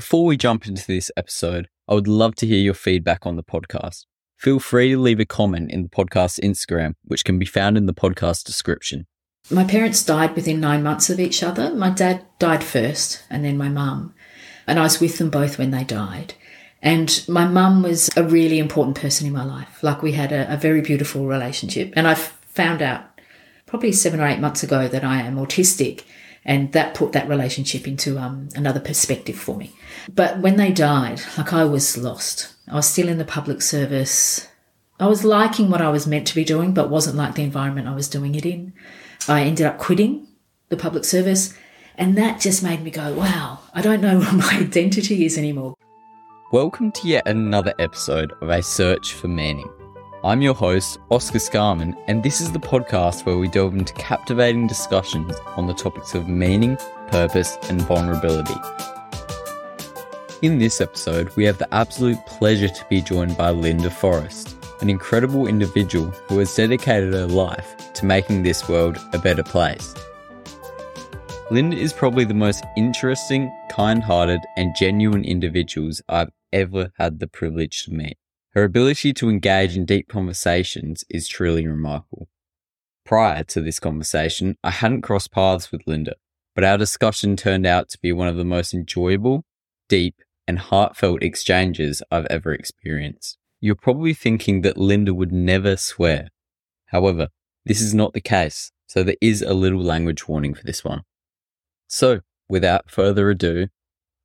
Before we jump into this episode, I would love to hear your feedback on the podcast. Feel free to leave a comment in the podcast Instagram, which can be found in the podcast description. My parents died within nine months of each other. My dad died first, and then my mum. And I was with them both when they died. And my mum was a really important person in my life. Like we had a, a very beautiful relationship. And I found out probably seven or eight months ago that I am autistic. And that put that relationship into um, another perspective for me. But when they died, like I was lost. I was still in the public service. I was liking what I was meant to be doing, but wasn't like the environment I was doing it in. I ended up quitting the public service. And that just made me go, wow, I don't know what my identity is anymore. Welcome to yet another episode of A Search for Meaning. I'm your host, Oscar Scarman, and this is the podcast where we delve into captivating discussions on the topics of meaning, purpose, and vulnerability. In this episode, we have the absolute pleasure to be joined by Lynda Forrest, an incredible individual who has dedicated her life to making this world a better place. Lynda is probably the most interesting, kind hearted, and genuine individuals I've ever had the privilege to meet. Her ability to engage in deep conversations is truly remarkable. Prior to this conversation, I hadn't crossed paths with Lynda, but our discussion turned out to be one of the most enjoyable, deep, and heartfelt exchanges I've ever experienced. You're probably thinking that Lynda would never swear. However, this is not the case, so there is a little language warning for this one. So, without further ado,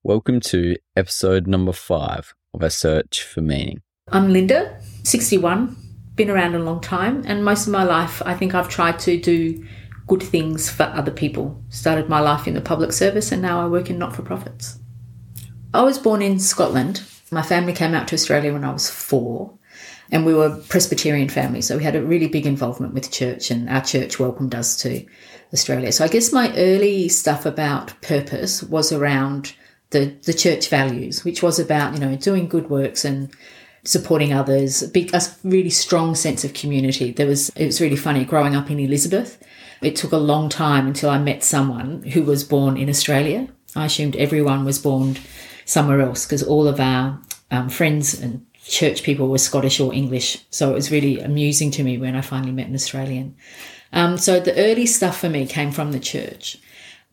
welcome to episode number five of A Search for Meaning. I'm Lynda, 61, been around a long time, and most of my life I think I've tried to do good things for other people. Started my life in the public service and now I work in not for profits. I was born in Scotland. My family came out to Australia when I was four, and we were Presbyterian family, so we had a really big involvement with church, and our church welcomed us to Australia. So I guess my early stuff about purpose was around the the church values, which was about you know doing good works and supporting others, a, big, a really strong sense of community. There was it was really funny growing up in Elizabeth. It took a long time until I met someone who was born in Australia. I assumed everyone was born somewhere else because all of our um, friends and church people were Scottish or English. So it was really amusing to me when I finally met an Australian. Um, so the early stuff for me came from the church.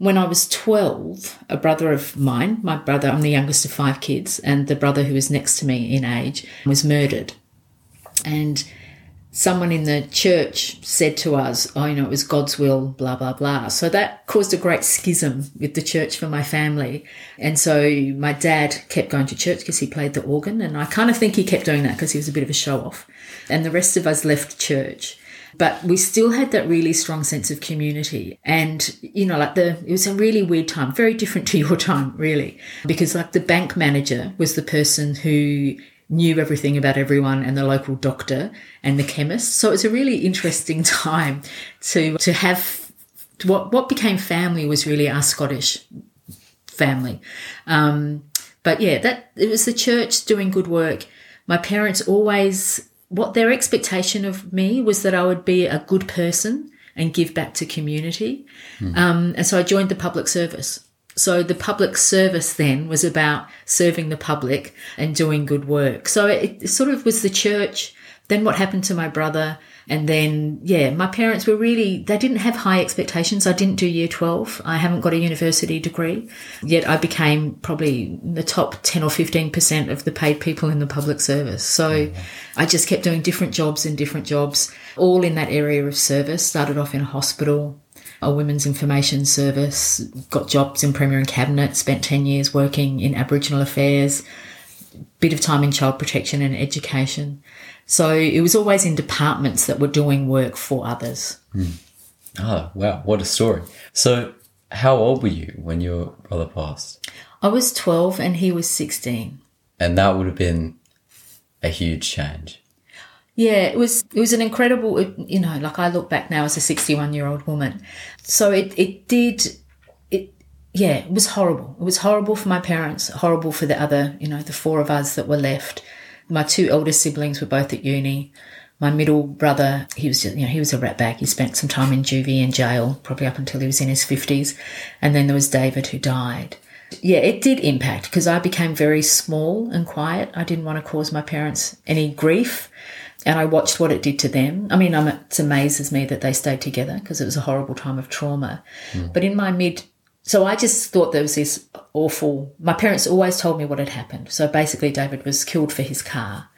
When I was 12, a brother of mine, my brother, I'm the youngest of five kids, and the brother who was next to me in age was murdered. And someone in the church said to us, oh, you know, it was God's will, blah, blah, blah. So that caused a great schism with the church for my family. And so my dad kept going to church because he played the organ. And I kind of think he kept doing that because he was a bit of a show off. And the rest of us left church. But we still had that really strong sense of community. And, you know, like the, it was a really weird time, very different to your time, really. Because like the bank manager was the person who knew everything about everyone and the local doctor and the chemist. So it was a really interesting time to to have what what became family was really our Scottish family. Um, but yeah, that it was the church doing good work. My parents always what their expectation of me was that I would be a good person and give back to community. Mm. Um, and so I joined the public service. So the public service then was about serving the public and doing good work. So it, it, sort of was the church, then what happened to my brother, and then yeah, my parents were really they didn't have high expectations. I didn't do year 12. I haven't got a university degree. Yet I became probably the top 10 or 15% of the paid people in the public service. So mm-hmm. I just kept doing different jobs and different jobs all in that area of service. Started off in a hospital, a women's information service, got jobs in Premier and Cabinet, spent 10 years working in Aboriginal affairs, bit of time in child protection and education. So it was always in departments that were doing work for others. Mm. Oh, wow. What a story. So, how old were you when your brother passed? I was 12 and he was 16. And that would have been a huge change. Yeah, it was it was an incredible you know, like I look back now as a 61-year-old woman. So it it did yeah, it was horrible. It was horrible for my parents, horrible for the other, you know, the four of us that were left. My two elder siblings were both at uni. My middle brother, he was just, you know, he was a ratbag. He spent some time in juvie and jail, probably up until he was in his 50s. And then there was David who died. Yeah, it did impact because I became very small and quiet. I didn't want to cause my parents any grief. And I watched what it did to them. I mean, it amazes me that they stayed together because it was a horrible time of trauma. Hmm. But in my mid, so I just thought there was this awful. My parents always told me what had happened. So basically, David was killed for his car.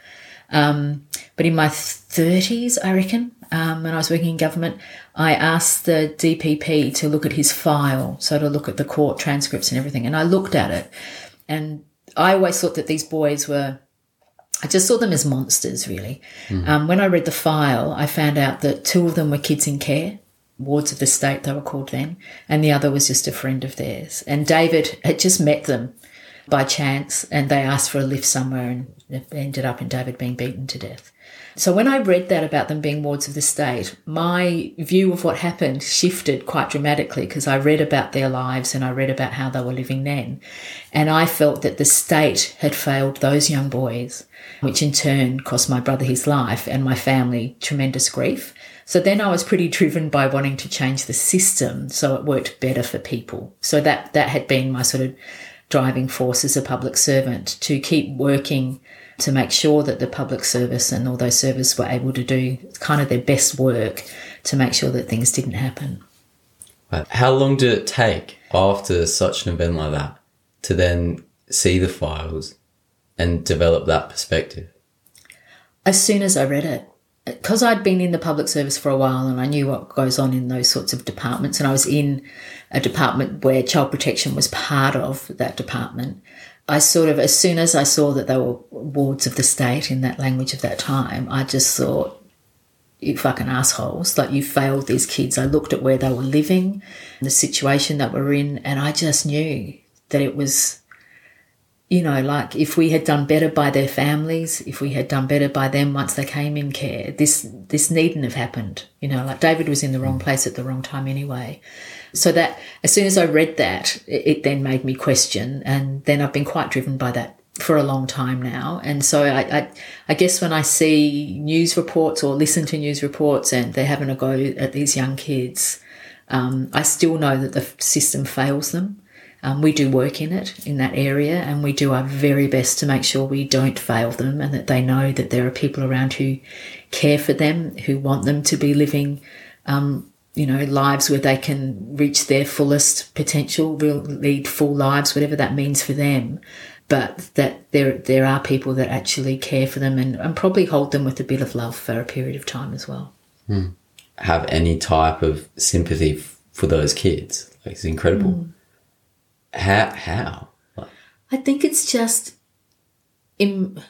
Um, but in my 30s, I reckon, um, when I was working in government, I asked the DPP to look at his file, so to look at the court transcripts and everything. And I looked at it, and I always thought that these boys were. I just saw them as monsters, really. Um, when I read the file, I found out that two of them were kids in care, wards of the state, they were called then, and the other was just a friend of theirs. And David had just met them by chance, and they asked for a lift somewhere, and ended up in David being beaten to death. So when I read that about them being wards of the state, my view of what happened shifted quite dramatically because I read about their lives and I read about how they were living then. And I felt that the state had failed those young boys, which in turn cost my brother his life and my family tremendous grief. So then I was pretty driven by wanting to change the system so it worked better for people. So that, that had been my sort of driving force as a public servant to keep working to make sure that the public service and all those services were able to do kind of their best work to make sure that things didn't happen. How long did it take after such an event like that to then see the files and develop that perspective? As soon as I read it, because I'd been in the public service for a while and I knew what goes on in those sorts of departments, and I was in a department where child protection was part of that department. I sort of, as soon as I saw that they were wards of the state in that language of that time, I just thought, you fucking assholes, like you failed these kids. I looked at where they were living, the situation that we're in, and I just knew that it was, you know, like if we had done better by their families, if we had done better by them once they came in care, this this needn't have happened. You know, like David was in the wrong place at the wrong time anyway. So that as soon as I read that, it, it then made me question, and then I've been quite driven by that for a long time now. And so I, I, I guess when I see news reports or listen to news reports and they're having a go at these young kids, um, I still know that the system fails them. Um, we do work in it, in that area, and we do our very best to make sure we don't fail them and that they know that there are people around who care for them, who want them to be living, um, you know, lives where they can reach their fullest potential, lead full lives, whatever that means for them but that there there are people that actually care for them and, and probably hold them with a bit of love for a period of time as well. Mm. Have any type of sympathy f- for those kids? Like, it's incredible. Mm. How? How? I think it's just. In,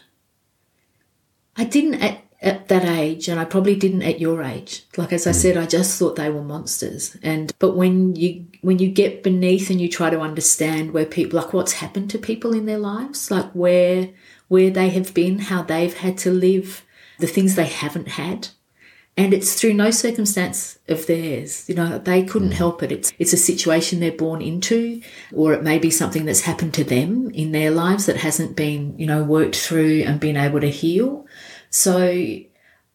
I didn't at, at that age, and I probably didn't at your age. Like as I mm. said, I just thought they were monsters. And but when you when you get beneath and you try to understand where people like what's happened to people in their lives, like where where they have been, how they've had to live, the things they haven't had. And it's through no circumstance of theirs. You know, they couldn't mm. help it. It's it's a situation they're born into, or it may be something that's happened to them in their lives that hasn't been, you know, worked through and been able to heal. So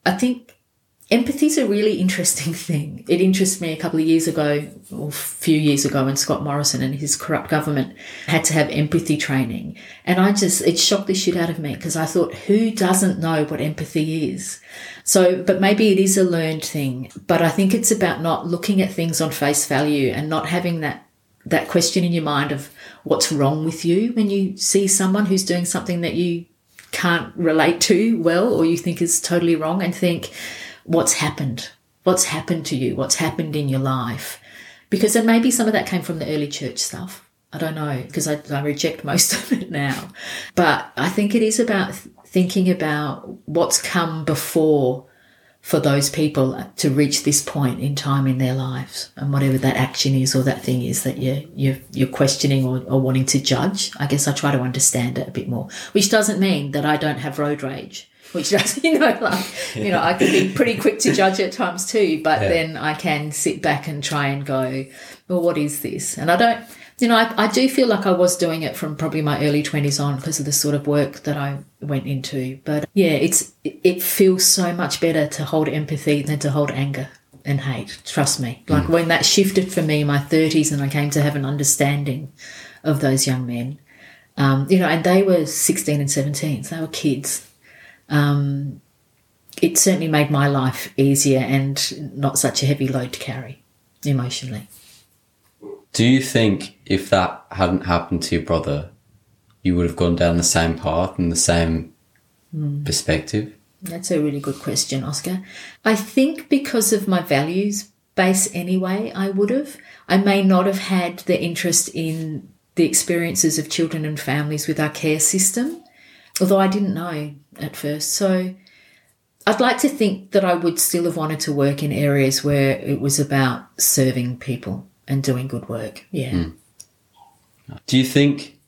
I think empathy is a really interesting thing. It interested me a couple of years ago, or a few years ago, when Scott Morrison and his corrupt government had to have empathy training. And I just, it shocked the shit out of me because I thought, who doesn't know what empathy is? So, but maybe it is a learned thing. But I think it's about not looking at things on face value and not having that that question in your mind of what's wrong with you when you see someone who's doing something that you can't relate to well or you think is totally wrong and think what's happened what's happened to you what's happened in your life. Because then maybe some of that came from the early church stuff. I don't know because I, I reject most of it now. But i think it is about thinking about what's come before for those people to reach this point in time in their lives and whatever that action is or that thing is that you're, you're, you're questioning or, or wanting to judge. I guess I try to understand it a bit more, which doesn't mean that I don't have road rage, which does, you know, like, you know, I can be pretty quick to judge at times too, but yeah. then I can sit back and try and go, well, what is this? And I don't, you know, I, I do feel like I was doing it from probably my early 20s on because of the sort of work that I went into. But yeah, it's it feels so much better to hold empathy than to hold anger and hate. Trust me. Like mm. when that shifted for me in my 30s and I came to have an understanding of those young men. Um, you know, and they were 16 and 17, so they were kids. Um, it certainly made my life easier and not such a heavy load to carry emotionally. Do you think if that hadn't happened to your brother, you would have gone down the same path and the same perspective? That's a really good question, Oscar. I think because of my values base anyway, I would have. I may not have had the interest in the experiences of children and families with our care system, although I didn't know at first. So I'd like to think that I would still have wanted to work in areas where it was about serving people and doing good work. Yeah. Hmm. Do you think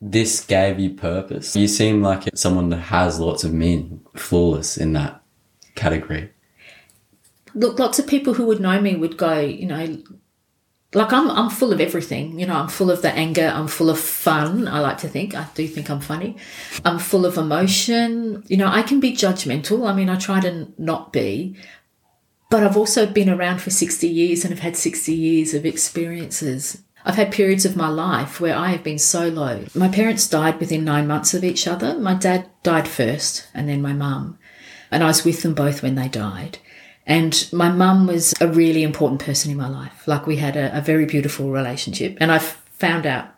this gave you purpose? You seem like someone that has lots of meaning, flawless in that category. Look, lots of people who would know me would go, you know, like I'm I'm full of everything. You know, I'm full of the anger, I'm full of fun, I like to think. I do think I'm funny. I'm full of emotion. You know, I can be judgmental. I mean, I try to not be. But I've also been around for 60 years and have had 60 years of experiences. I've had periods of my life where I have been so low. My parents died within nine months of each other. My dad died first and then my mum. And I was with them both when they died. And my mum was a really important person in my life. Like we had a, a very beautiful relationship. And I found out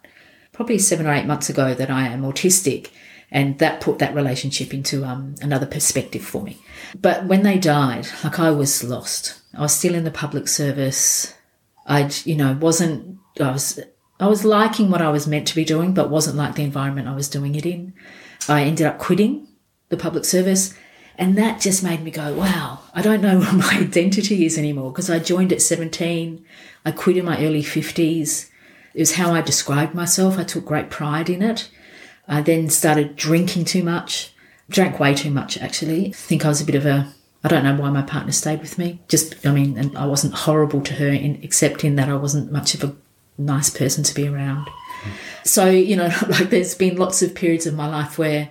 probably seven or eight months ago that I am autistic. And that put that relationship into um, another perspective for me. But when they died, like I was lost. I was still in the public service. I, you know, wasn't, I was, I was liking what I was meant to be doing, but wasn't like the environment I was doing it in. I ended up quitting the public service. And that just made me go, wow, I don't know what my identity is anymore because I joined at 17. I quit in my early 50s. It was how I described myself. I took great pride in it. I then started drinking too much, drank way too much actually. I think I was a bit of a, I don't know why my partner stayed with me. Just, I mean, and I wasn't horrible to her, in, except in that I wasn't much of a nice person to be around. Hmm. So, you know, like there's been lots of periods of my life where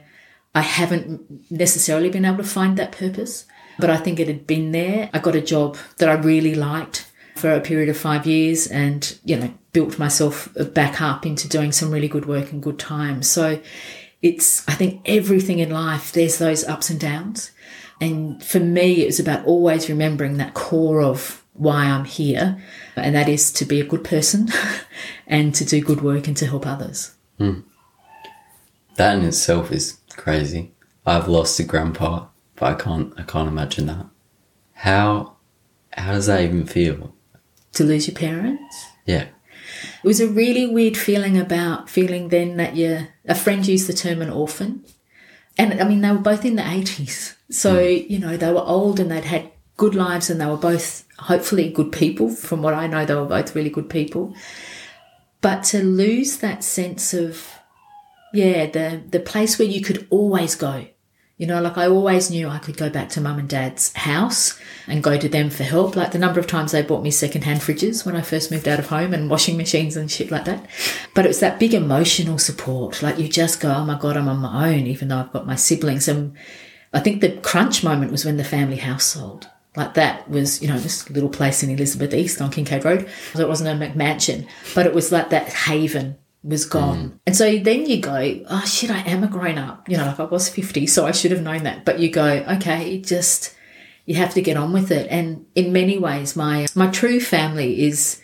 I haven't necessarily been able to find that purpose, but I think it had been there. I got a job that I really liked for a period of five years and, you know, built myself back up into doing some really good work and good times. So it's, I think everything in life, there's those ups and downs. And for me, it was about always remembering that core of why I'm here, and that is to be a good person and to do good work and to help others. Hmm. That in itself is crazy. I've lost a grandpa, but I can't I can't imagine that. How how does that even feel? To lose your parents, Yeah. It was a really weird feeling about feeling then that you a friend used the term an orphan. And I mean they were both in the eighties. So, hmm. you know, they were old and they'd had good lives and they were both hopefully good people. From what I know, they were both really good people. But to lose that sense of yeah, the the place where you could always go. You know, like I always knew I could go back to mum and dad's house and go to them for help. Like the number of times they bought me secondhand fridges when I first moved out of home and washing machines and shit like that. But it was that big emotional support. Like you just go, oh my God, I'm on my own, even though I've got my siblings. And I think the crunch moment was when the family house sold. Like that was, you know, this little place in Elizabeth East on Kincaid Road. So it wasn't a McMansion, but it was like that haven was gone. Mm. And so then you go, oh shit, I am a grown up. You know, like I was 50, so I should have known that. But you go, okay, just, you have to get on with it. And in many ways, my, my true family is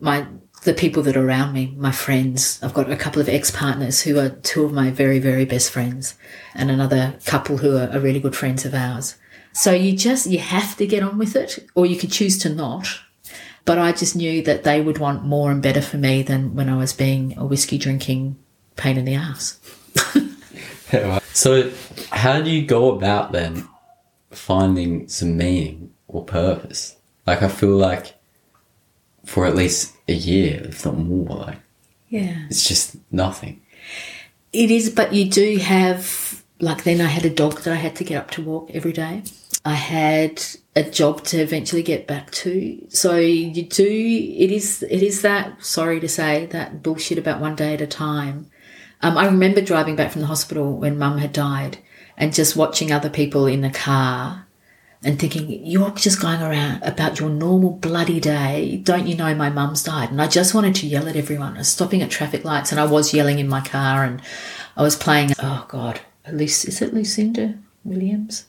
my, the people that are around me, my friends. I've got a couple of ex partners who are two of my very, very best friends and another couple who are, are really good friends of ours. So you just, you have to get on with it or you could choose to not. But I just knew that they would want more and better for me than when I was being a whiskey drinking pain in the ass. So how do you go about then finding some meaning or purpose? Like I feel like for at least a year, if not more, like Yeah. it's just nothing. It is, but you do have, like, then I had a dog that I had to get up to walk every day. I had a job to eventually get back to. So you do, it is, it is that, sorry to say, that bullshit about one day at a time. Um, I remember driving back from the hospital when mum had died and just watching other people in the car and thinking, you're just going around about your normal bloody day. Don't you know my mum's died? And I just wanted to yell at everyone. I was stopping at traffic lights and I was yelling in my car and I was playing, oh God, is it Lucinda Williams?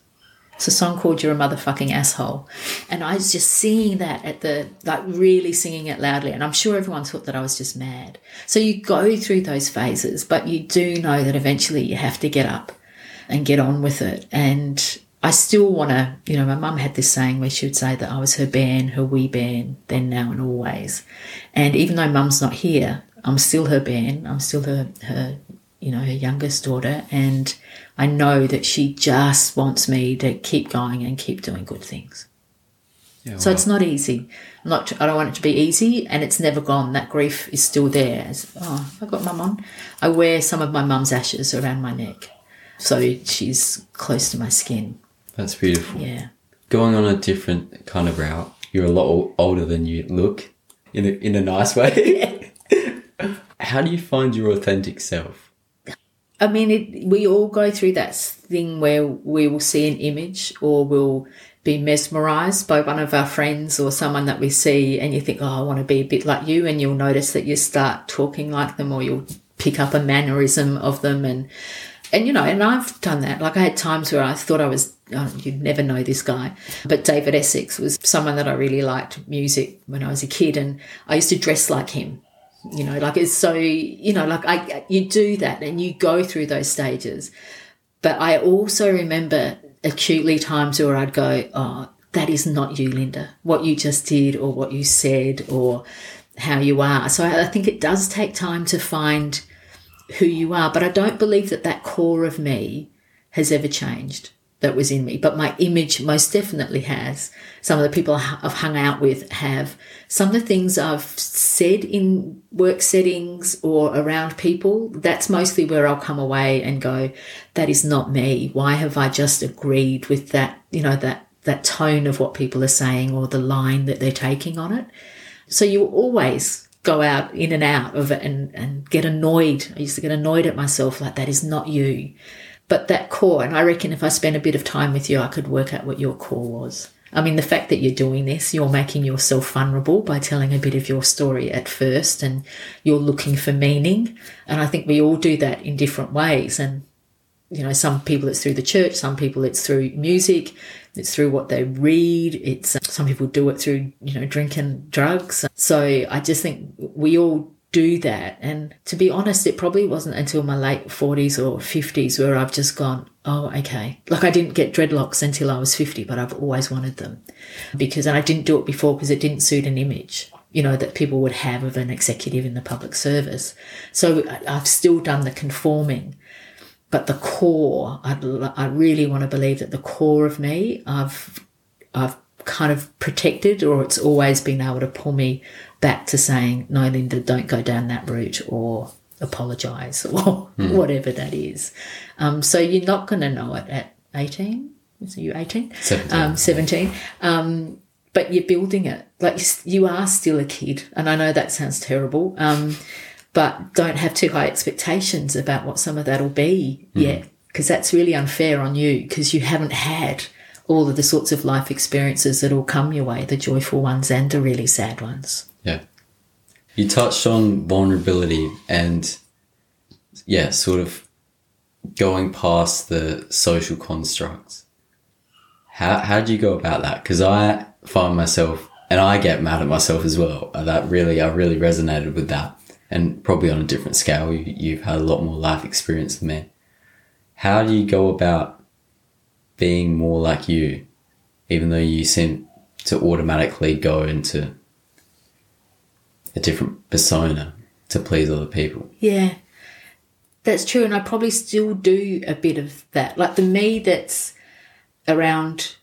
It's a song called You're a Motherfucking Asshole. And I was just singing that at the, like really singing it loudly. And I'm sure everyone thought that I was just mad. So you go through those phases, but you do know that eventually you have to get up and get on with it. And I still want to, you know, my mum had this saying where she would say that I was her bairn, her wee bairn, then, now, and always. And even though mum's not here, I'm still her bairn. I'm still her, her, you know, her youngest daughter. And I know that she just wants me to keep going and keep doing good things. Yeah, so it's not easy. I'm not, I don't want it to be easy, and it's never gone. That grief is still there. As, oh, I got mum on. I wear some of my mum's ashes around my neck, so she's close to my skin. That's beautiful. Yeah. Going on a different kind of route, you're a lot older than you look in a, in a nice way. How do you find your authentic self? I mean, it, we all go through that thing where we will see an image or we'll be mesmerized by one of our friends or someone that we see, and you think, oh, I want to be a bit like you, and you'll notice that you start talking like them or you'll pick up a mannerism of them and and you know, and I've done that. Like I had times where I thought I was, oh, you'd never know this guy, but David Essex was someone that I really liked music when I was a kid, and I used to dress like him. You know, like it's so, you know, like I, you do that and you go through those stages. But I also remember acutely times where I'd go, oh, that is not you, Lynda. What you just did, or what you said, or how you are. So I think it does take time to find who you are. But I don't believe that that core of me has ever changed that was in me. But my image most definitely has. Some of the people I've hung out with have. Some of the things I've said in work settings or around people, that's mostly where I'll come away and go, that is not me. Why have I just agreed with that, you know, that, that tone of what people are saying or the line that they're taking on it? So you always go out in and out of it and, and get annoyed. I used to get annoyed at myself like that is not you. But that core, and I reckon if I spent a bit of time with you, I could work out what your core was. I mean, the fact that you're doing this, you're making yourself vulnerable by telling a bit of your story at first and you're looking for meaning. And I think we all do that in different ways. And, you know, some people it's through the church, some people it's through music, it's through what they read. It's some people do it through, you know, drinking drugs. So I just think we all do that. And to be honest, it probably wasn't until my late 40s or 50s where I've just gone, oh, okay. Like I didn't get dreadlocks until I was 50, but I've always wanted them because, I didn't do it before because it didn't suit an image, you know, that people would have of an executive in the public service. So I've still done the conforming but the core, I'd, I really want to believe that the core of me, I've, I've kind of protected, or it's always been able to pull me back to saying, no, Lynda, don't go down that route, or apologize, or mm. whatever that is. Um, so you're not going to know it at 18. So you 18? 17. Um, 17. Um, but you're building it. Like you are still a kid. And I know that sounds terrible. Um, but don't have too high expectations about what some of that will be mm. yet, because that's really unfair on you because you haven't had all of the sorts of life experiences that will come your way, the joyful ones and the really sad ones. Yeah. You touched on vulnerability and, yeah, sort of going past the social constructs. How, how do you go about that? Because I find myself, and I get mad at myself as well. Uh, that really, I really resonated with that and probably on a different scale. You've had a lot more life experience than me. How do you go about being more like you, even though you seem to automatically go into a different persona to please other people? Yeah, that's true. And I probably still do a bit of that. Like the me that's around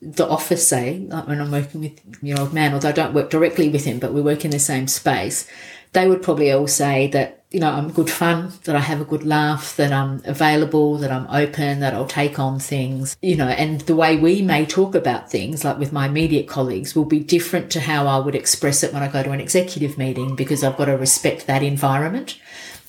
the office, say, when I'm working with your old man, although I don't work directly with him, but we work in the same space they would probably all say that, you know, I'm good fun, that I have a good laugh, that I'm available, that I'm open, that I'll take on things, you know, and the way we may talk about things, like with my immediate colleagues, will be different to how I would express it when I go to an executive meeting because I've got to respect that environment.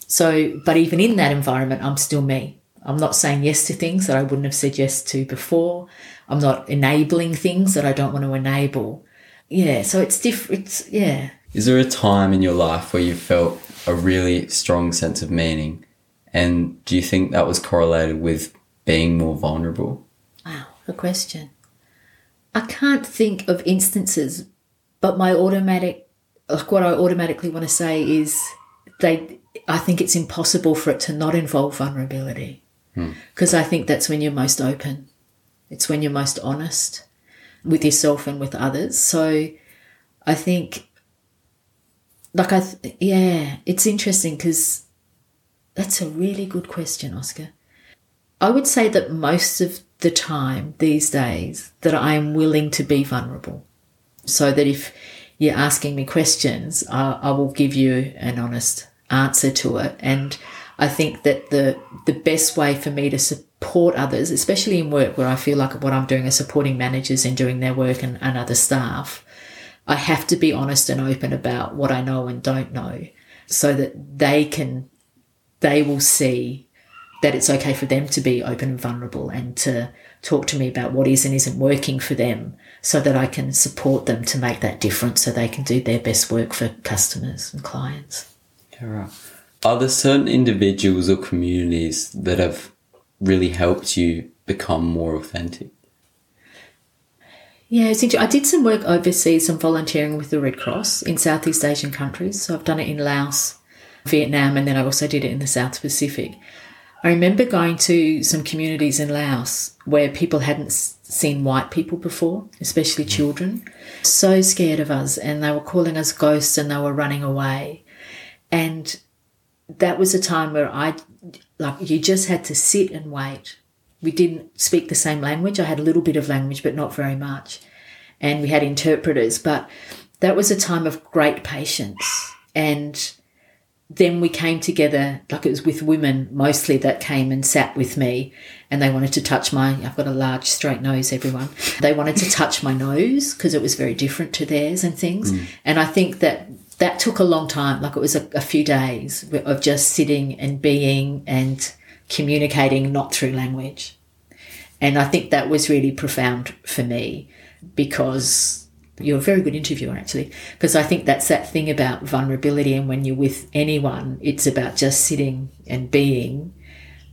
So, but even in that environment, I'm still me. I'm not saying yes to things that I wouldn't have said yes to before. I'm not enabling things that I don't want to enable. Yeah, so it's different. It's, yeah. Is there a time in your life where you felt a really strong sense of meaning? And do you think that was correlated with being more vulnerable? Wow, a question. I can't think of instances, but my automatic, like what I automatically want to say is they, I think it's impossible for it to not involve vulnerability hmm. because I think that's when you're most open. It's when you're most honest with yourself and with others. So I think, like, I, th- yeah, it's interesting because that's a really good question, Oscar. I would say that most of the time these days that I am willing to be vulnerable. So that if you're asking me questions, I, I will give you an honest answer to it. And I think that the the best way for me to support others, especially in work where I feel like what I'm doing is supporting managers in doing their work and, and other staff, I have to be honest and open about what I know and don't know so that they can they will see that it's okay for them to be open and vulnerable and to talk to me about what is and isn't working for them so that I can support them to make that difference so they can do their best work for customers and clients. Yeah, right. Are there certain individuals or communities that have really helped you become more authentic? Yeah. I did some work overseas, some volunteering with the Red Cross in Southeast Asian countries. So I've done it in Laos, Vietnam, and then I also did it in the South Pacific. I remember going to some communities in Laos where people hadn't seen white people before, especially children, so scared of us, and they were calling us ghosts and they were running away. And that was a time where I, like, you just had to sit and wait. We didn't speak the same language. I had a little bit of language, but not very much. And we had interpreters, but that was a time of great patience. And then we came together, like it was with women mostly that came and sat with me and they wanted to touch my, I've got a large straight nose, everyone. They wanted to touch my nose because it was very different to theirs and things. Mm. And I think that that took a long time. Like it was a, a few days of just sitting and being and communicating, not through language. And I think that was really profound for me because you're a very good interviewer actually because i think that's that thing about vulnerability and when you're with anyone it's about just sitting and being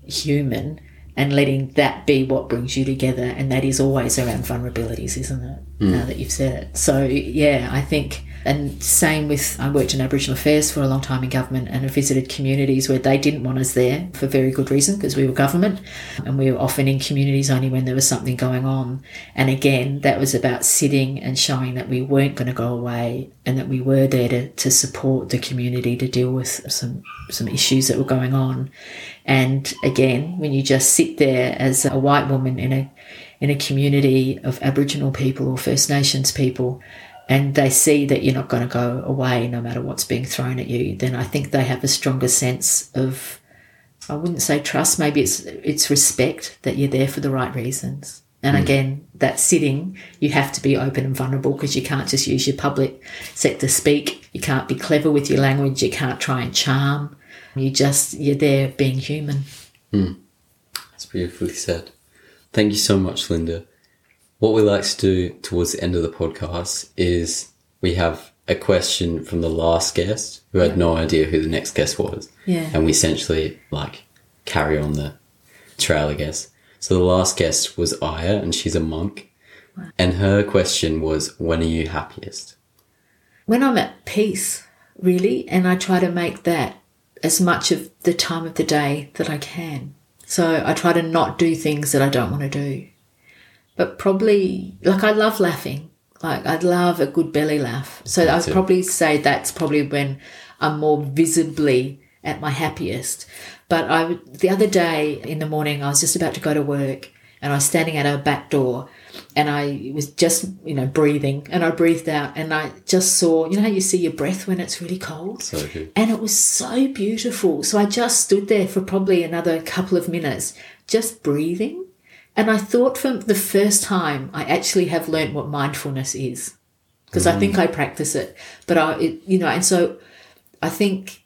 human and letting that be what brings you together and that is always around vulnerabilities isn't it mm. now that you've said it so yeah i think and same with, I worked in Aboriginal Affairs for a long time in government and I visited communities where they didn't want us there for very good reason because we were government and we were often in communities only when there was something going on. And again, that was about sitting and showing that we weren't going to go away and that we were there to, to support the community to deal with some, some issues that were going on. And again, when you just sit there as a white woman in a in a community of Aboriginal people or First Nations people, and they see that you're not going to go away no matter what's being thrown at you, then I think they have a stronger sense of, I wouldn't say trust, maybe it's, it's respect that you're there for the right reasons. And mm. again, that sitting, you have to be open and vulnerable because you can't just use your public sector speak. You can't be clever with your language. You can't try and charm. You just, you're there being human. Mm. That's beautifully said. Thank you so much, Lynda what we like to do towards the end of the podcast is we have a question from the last guest who had no idea who the next guest was. Yeah. And we essentially like carry on the trail, I guess. So the last guest was Aya and she's a monk. Wow. And her question was, when are you happiest? When I'm at peace, really. And I try to make that as much of the time of the day that I can. So I try to not do things that I don't want to do but probably like I love laughing. Like I'd love a good belly laugh. So I'd probably say that's probably when I'm more visibly at my happiest. But I the other day in the morning I was just about to go to work and I was standing at our back door and I was just, you know, breathing and I breathed out and I just saw, you know how you see your breath when it's really cold? So. And it was so beautiful. So I just stood there for probably another couple of minutes, just breathing and I thought for the first time, I actually have learned what mindfulness is because mm. I think I practice it. But I, it, you know, and so I think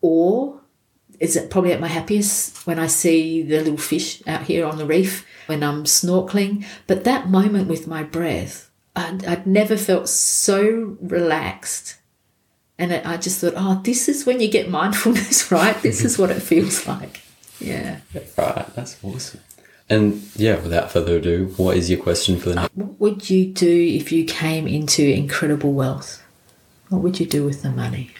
awe It's probably at my happiest when I see the little fish out here on the reef when I'm snorkeling. But that moment with my breath, I'd, I'd never felt so relaxed. And I just thought, oh, this is when you get mindfulness, right? this is what it feels like. Yeah. Right. That's awesome. And yeah, without further ado, what is your question for the next? What would you do if you came into incredible wealth? What would you do with the money?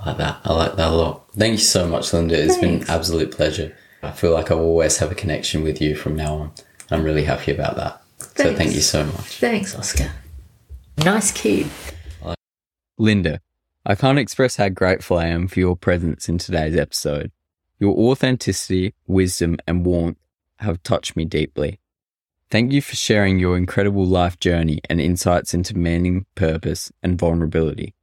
I like that. I like that a lot. Thank you so much, Lynda. It's Thanks. been an absolute pleasure. I feel like I'll always have a connection with you from now on. I'm really happy about that. So thank you so much. Thanks, Oscar. Nice kid. Lynda, I can't express how grateful I am for your presence in today's episode. Your authenticity, wisdom, and warmth have touched me deeply. Thank you for sharing your incredible life journey and insights into meaning, purpose, and vulnerability.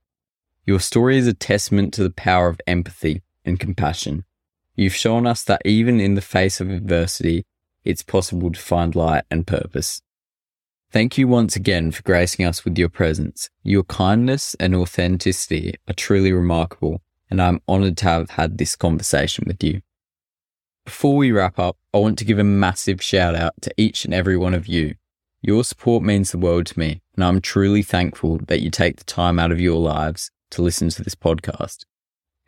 Your story is a testament to the power of empathy and compassion. You've shown us that even in the face of adversity, it's possible to find light and purpose. Thank you once again for gracing us with your presence. Your kindness and authenticity are truly remarkable, and I'm honored to have had this conversation with you. Before we wrap up, I want to give a massive shout out to each and every one of you. Your support means the world to me, and I'm truly thankful that you take the time out of your lives to listen to this podcast.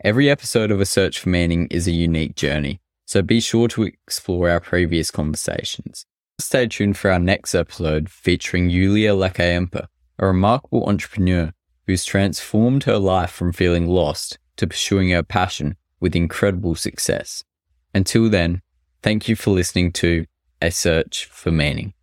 Every episode of A Search for Meaning is a unique journey, so be sure to explore our previous conversations. Stay tuned for our next episode featuring Yulia Lakaempa, a remarkable entrepreneur who's transformed her life from feeling lost to pursuing her passion with incredible success. Until then, thank you for listening to A Search for Meaning.